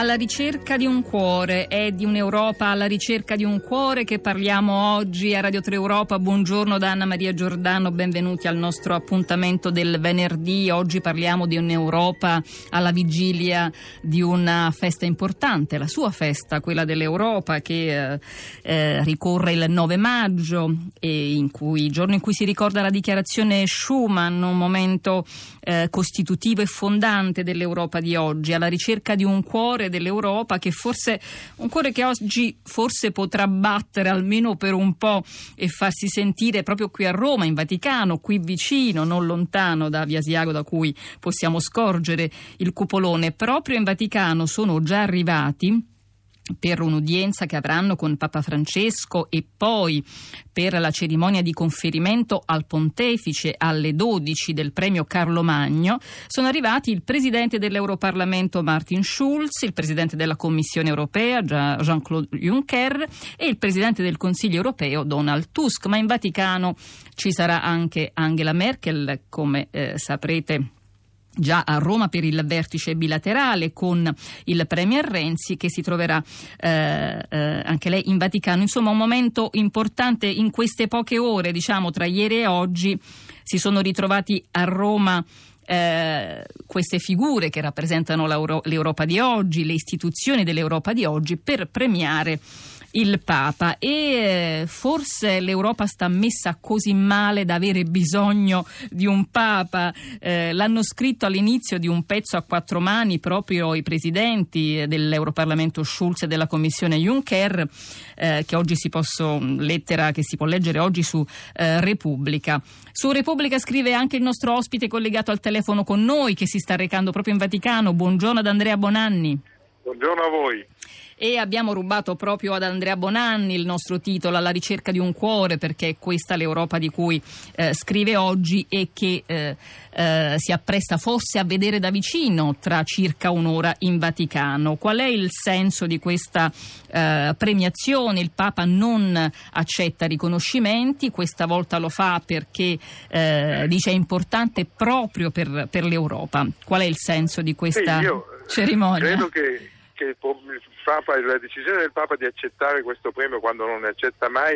Alla ricerca di un cuore, è di un'Europa alla ricerca di un cuore che parliamo oggi a Radio 3 Europa. Buongiorno da Anna Maria Giordano, benvenuti al nostro appuntamento del venerdì. Oggi parliamo di un'Europa alla vigilia di una festa importante, la sua festa, quella dell'Europa che eh, eh, ricorre il 9 maggio e in cui, giorno in cui si ricorda la dichiarazione Schuman, un momento eh, costitutivo e fondante dell'Europa di oggi, alla ricerca di un cuore cuore dell'Europa, che forse un cuore che oggi forse potrà battere almeno per un po' e farsi sentire proprio qui a Roma, in Vaticano, qui vicino, non lontano da Via Siago da cui possiamo scorgere il cupolone. Proprio in Vaticano sono già arrivati per un'udienza che avranno con Papa Francesco e poi per la cerimonia di conferimento al pontefice alle 12 del premio Carlo Magno sono arrivati il presidente dell'Europarlamento Martin Schulz, il presidente della Commissione europea Jean-Claude Juncker e il presidente del Consiglio europeo Donald Tusk, ma in Vaticano ci sarà anche Angela Merkel, come eh, saprete già a Roma per il vertice bilaterale con il Premier Renzi che si troverà eh, eh, anche lei in Vaticano. Insomma, un momento importante in queste poche ore, diciamo tra ieri e oggi, si sono ritrovati a Roma. Eh, queste figure che rappresentano l'Europa di oggi, le istituzioni dell'Europa di oggi, per premiare il Papa e eh, forse l'Europa sta messa così male da avere bisogno di un Papa. Eh, l'hanno scritto all'inizio di un pezzo a quattro mani proprio i presidenti dell'Europarlamento Schulz e della Commissione Juncker, eh, che oggi si posso, lettera che si può leggere oggi su eh, Repubblica. Su Repubblica scrive anche il nostro ospite collegato al telefono con noi che si sta recando proprio in Vaticano. Buongiorno ad Andrea Bonanni. Buongiorno a voi e abbiamo rubato proprio ad Andrea Bonanni il nostro titolo Alla ricerca di un cuore perché è questa l'Europa di cui eh, scrive oggi e che eh, eh, si appresta forse a vedere da vicino tra circa un'ora in Vaticano. Qual è il senso di questa eh, premiazione? Il Papa non accetta riconoscimenti, questa volta lo fa perché eh, dice è importante proprio per, per, l'Europa. Qual è il senso di questa sì, cerimonia? Credo che che Papa, la decisione del Papa di accettare questo premio quando non ne accetta mai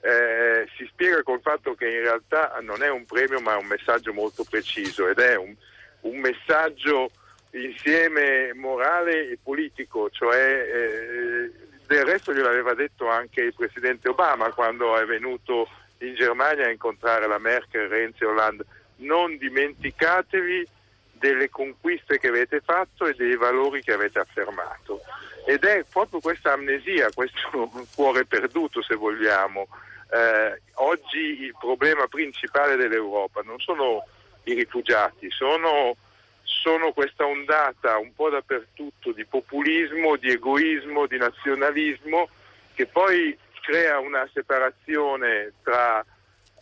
eh, si spiega col fatto che in realtà non è un premio ma è un messaggio molto preciso ed è un, un messaggio insieme morale e politico, cioè eh, del resto gliel'aveva detto anche il Presidente Obama quando è venuto in Germania a incontrare la Merkel, Renzi e Hollande. Non dimenticatevi delle conquiste che avete fatto e dei valori che avete affermato. Ed è proprio questa amnesia, questo cuore perduto se vogliamo. Eh, oggi il problema principale dell'Europa non sono i rifugiati, sono, sono questa ondata un po' dappertutto di populismo, di egoismo, di nazionalismo che poi crea una separazione tra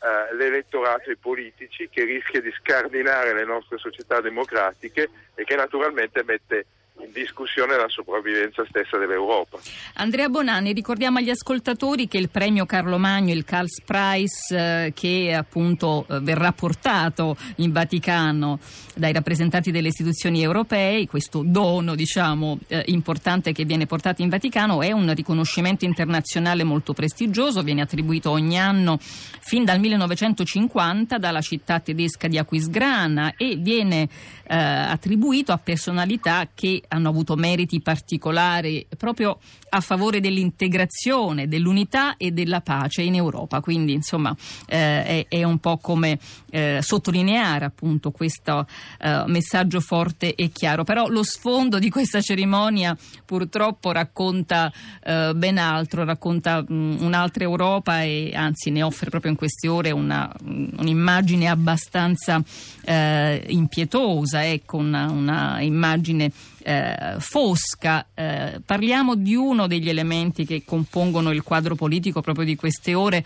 eh, l'elettorato e i politici che rischia di scardinare le nostre società democratiche e che naturalmente mette in discussione la sopravvivenza stessa dell'Europa. Andrea Bonanni, ricordiamo agli ascoltatori che il premio Carlo Magno, il Carls Prize, eh, che appunto eh, verrà portato in Vaticano dai rappresentanti delle istituzioni europee, questo dono diciamo eh, importante che viene portato in Vaticano, è un riconoscimento internazionale molto prestigioso, viene attribuito ogni anno fin dal 1950 dalla città tedesca di Aquisgrana e viene eh, attribuito a personalità che hanno avuto meriti particolari proprio a favore dell'integrazione, dell'unità e della pace in Europa. Quindi, insomma, eh, è, è, un po' come eh, sottolineare appunto questo eh, messaggio forte e chiaro. Però lo sfondo di questa cerimonia purtroppo racconta eh, ben altro, racconta mh, mm, un'altra Europa e anzi ne offre proprio in queste ore una, un'immagine abbastanza eh, impietosa, ecco, una, una immagine eh, fosca. Eh, parliamo di uno degli elementi che compongono il quadro politico proprio di queste ore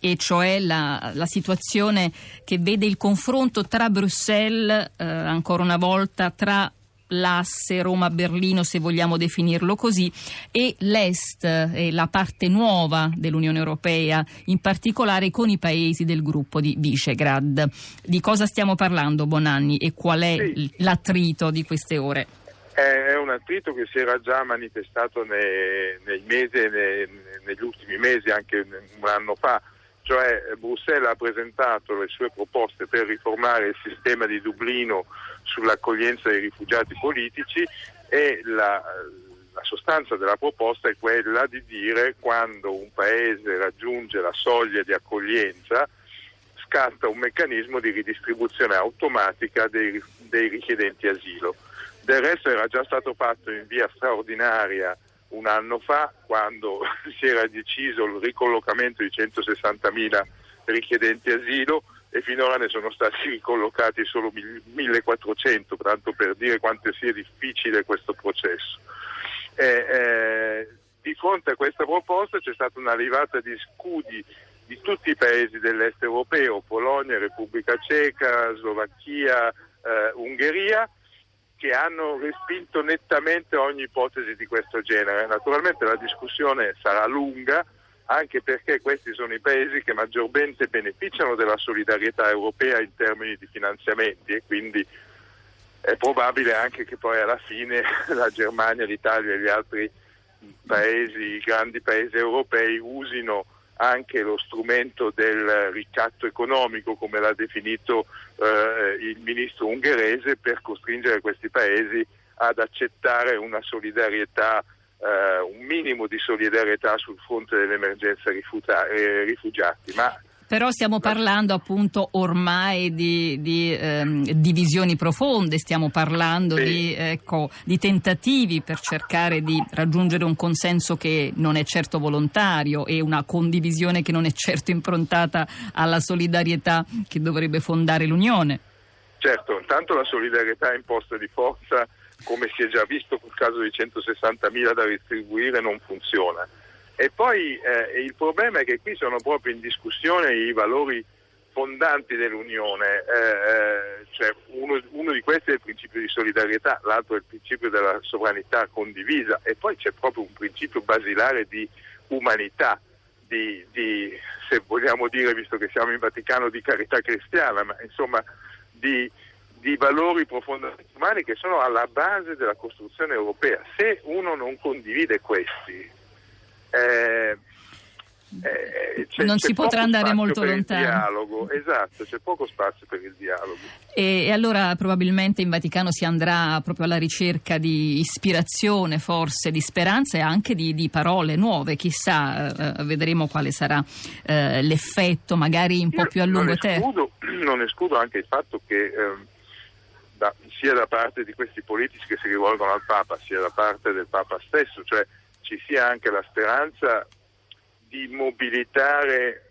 e cioè la, la, situazione che vede il confronto tra Bruxelles, eh, ancora una volta, tra l'asse Roma-Berlino, se vogliamo definirlo così, e l'Est, e la parte nuova dell'Unione Europea, in particolare con i paesi del gruppo di Visegrad. Di cosa stiamo parlando, Bonanni, e qual è sì. l'attrito di queste ore? È un attrito che si era già manifestato nei, nei mesi, nei, negli ultimi mesi, anche un anno fa cioè Bruxelles ha presentato le sue proposte per riformare il sistema di Dublino sull'accoglienza dei rifugiati politici e la, la sostanza della proposta è quella di dire quando un paese raggiunge la soglia di accoglienza scatta un meccanismo di ridistribuzione automatica dei, dei richiedenti asilo. Del resto era già stato fatto in via straordinaria un anno fa quando si era deciso il ricollocamento di 160.000 richiedenti asilo e finora ne sono stati ricollocati solo 1.400, tanto per dire quanto sia difficile questo processo. Eh, eh, di fronte a questa proposta c'è stata una levata di scudi di tutti i paesi dell'est europeo, Polonia, Repubblica Ceca, Slovacchia, eh, Ungheria, che hanno respinto nettamente ogni ipotesi di questo genere. Naturalmente la discussione sarà lunga, anche perché questi sono i paesi che maggiormente beneficiano della solidarietà europea in termini di finanziamenti e quindi è probabile anche che poi alla fine la Germania, l'Italia e gli altri paesi, i grandi paesi europei usino anche lo strumento del ricatto economico, come l'ha definito eh, il ministro ungherese, per costringere questi paesi ad accettare una solidarietà, eh, un minimo di solidarietà sul fronte dell'emergenza eh, rifugiati. Ma però stiamo parlando appunto ormai di, di ehm, divisioni profonde, stiamo parlando sì. di, ecco, di, tentativi per cercare di raggiungere un consenso che non è certo volontario e una condivisione che non è certo improntata alla solidarietà che dovrebbe fondare l'Unione. Certo, intanto la solidarietà imposta di forza, come si è già visto nel caso di 160.000 da distribuire, non funziona e poi eh, il problema è che qui sono proprio in discussione i valori fondanti dell'Unione, eh, eh, cioè uno, uno, di questi è il principio di solidarietà, l'altro è il principio della sovranità condivisa e poi c'è proprio un principio basilare di umanità, di, di, se vogliamo dire, visto che siamo in Vaticano, di carità cristiana, ma insomma di, di valori profondamente umani che sono alla base della costruzione europea. Se uno non condivide questi, eh, eh, c'è, non si potrà andare molto lontano. Dialogo. Esatto, c'è poco spazio per il dialogo. E, e, allora probabilmente in Vaticano si andrà proprio alla ricerca di ispirazione, forse di speranza e anche di, di parole nuove. Chissà, eh, vedremo quale sarà eh, l'effetto, magari un po' più a lungo termine. Non escludo anche il fatto che ehm, da, sia da parte di questi politici che si rivolgono al Papa, sia da parte del Papa stesso, cioè ci sia anche la speranza di mobilitare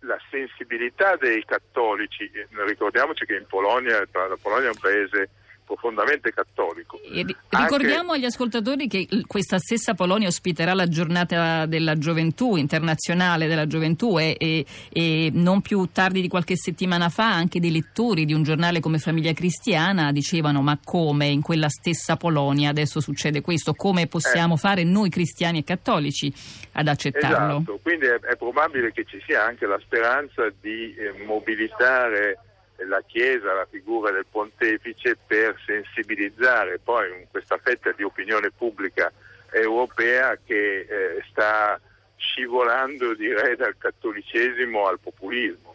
la sensibilità dei cattolici. Ricordiamoci che in Polonia, la Polonia è un paese profondamente cattolico. ricordiamo Anche... agli ascoltatori che questa stessa Polonia ospiterà la giornata della gioventù, internazionale della gioventù e, e, e, non più tardi di qualche settimana fa anche dei lettori di un giornale come Famiglia Cristiana dicevano ma come in quella stessa Polonia adesso succede questo, come possiamo eh. fare noi cristiani e cattolici ad accettarlo? Esatto, quindi è, è probabile che ci sia anche la speranza di eh, mobilitare la Chiesa, la figura del pontefice per sensibilizzare poi questa fetta di opinione pubblica europea che eh, sta scivolando direi dal cattolicesimo al populismo.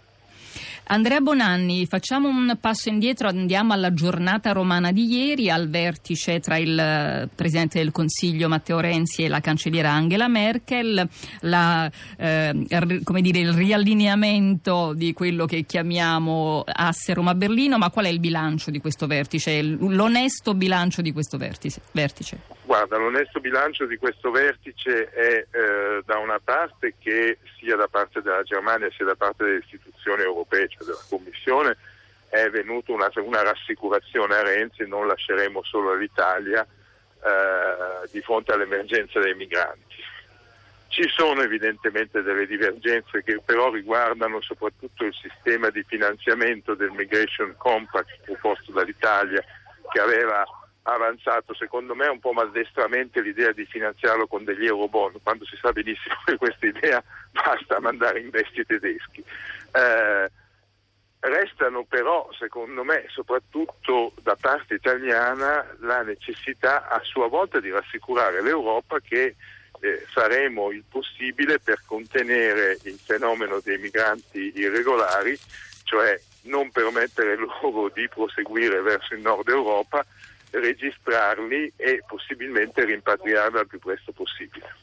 Andrea Bonanni, facciamo un passo indietro, andiamo alla giornata romana di ieri, al vertice tra il eh, Presidente del Consiglio Matteo Renzi e la cancelliera Angela Merkel, la, eh, dire, il riallineamento di quello che chiamiamo asse Roma-Berlino, ma qual è il bilancio di questo vertice, l'onesto bilancio di questo vertice? Guarda, l'onesto bilancio di questo vertice è eh, da una parte che sia da parte della Germania sia da parte delle istituzioni europee, cioè della Commissione, è venuta una, una rassicurazione a Renzi, non lasceremo solo l'Italia eh, di fronte all'emergenza dei migranti. Ci sono evidentemente delle divergenze che però riguardano soprattutto il sistema di finanziamento del Migration Compact proposto dall'Italia che aveva avanzato secondo me un po' maldestramente l'idea di finanziarlo con degli euro bond, quando si sa benissimo che questa idea basta mandare in vesti tedeschi. Eh, restano però, secondo me, soprattutto da parte italiana, la necessità a sua volta di rassicurare l'Europa che eh, faremo il possibile per contenere il fenomeno dei migranti irregolari, cioè non permettere loro di proseguire verso il nord Europa, registrarli e possibilmente rimpatriarli al più presto possibile.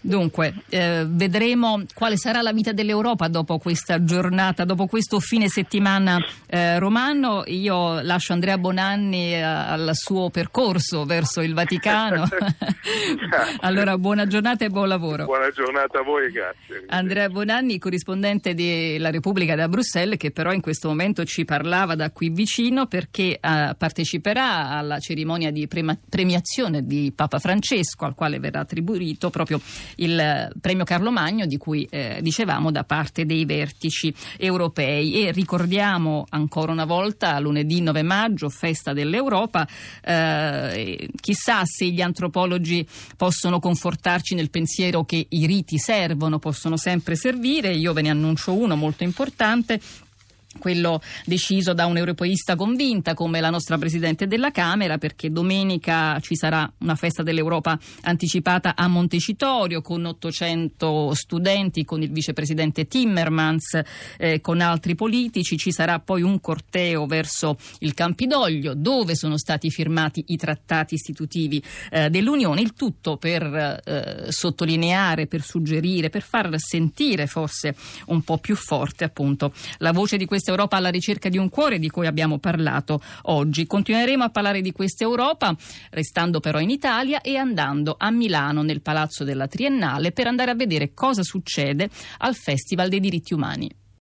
Dunque, eh, vedremo quale sarà la vita dell'Europa dopo questa giornata, dopo questo fine settimana eh, romano. Io lascio Andrea Bonanni eh, al suo percorso verso il Vaticano. allora, buona giornata e buon lavoro. Buona giornata a voi, grazie. Andrea Bonanni, corrispondente della Repubblica da Bruxelles, che però in questo momento ci parlava da qui vicino perché eh, parteciperà alla cerimonia di prema- premiazione di Papa Francesco, al quale verrà attribuito proprio il premio Carlo Magno di cui eh, dicevamo da parte dei vertici europei. E ricordiamo ancora una volta lunedì 9 maggio, festa dell'Europa, eh, chissà se gli antropologi possono confortarci nel pensiero che i riti servono, possono sempre servire, io ve ne annuncio uno molto importante quello deciso da un'europeista convinta come la nostra Presidente della Camera perché domenica ci sarà una festa dell'Europa anticipata a Montecitorio con 800 studenti, con il vicepresidente Timmermans, eh, con altri politici, ci sarà poi un corteo verso il Campidoglio dove sono stati firmati i trattati istitutivi eh, dell'Unione, il tutto per eh, sottolineare, per suggerire, per far sentire forse un po' più forte appunto la voce di questa Europa alla ricerca di un cuore di cui abbiamo parlato oggi. Continueremo a parlare di questa Europa, restando però in Italia e andando a Milano nel Palazzo della Triennale per andare a vedere cosa succede al Festival dei diritti umani.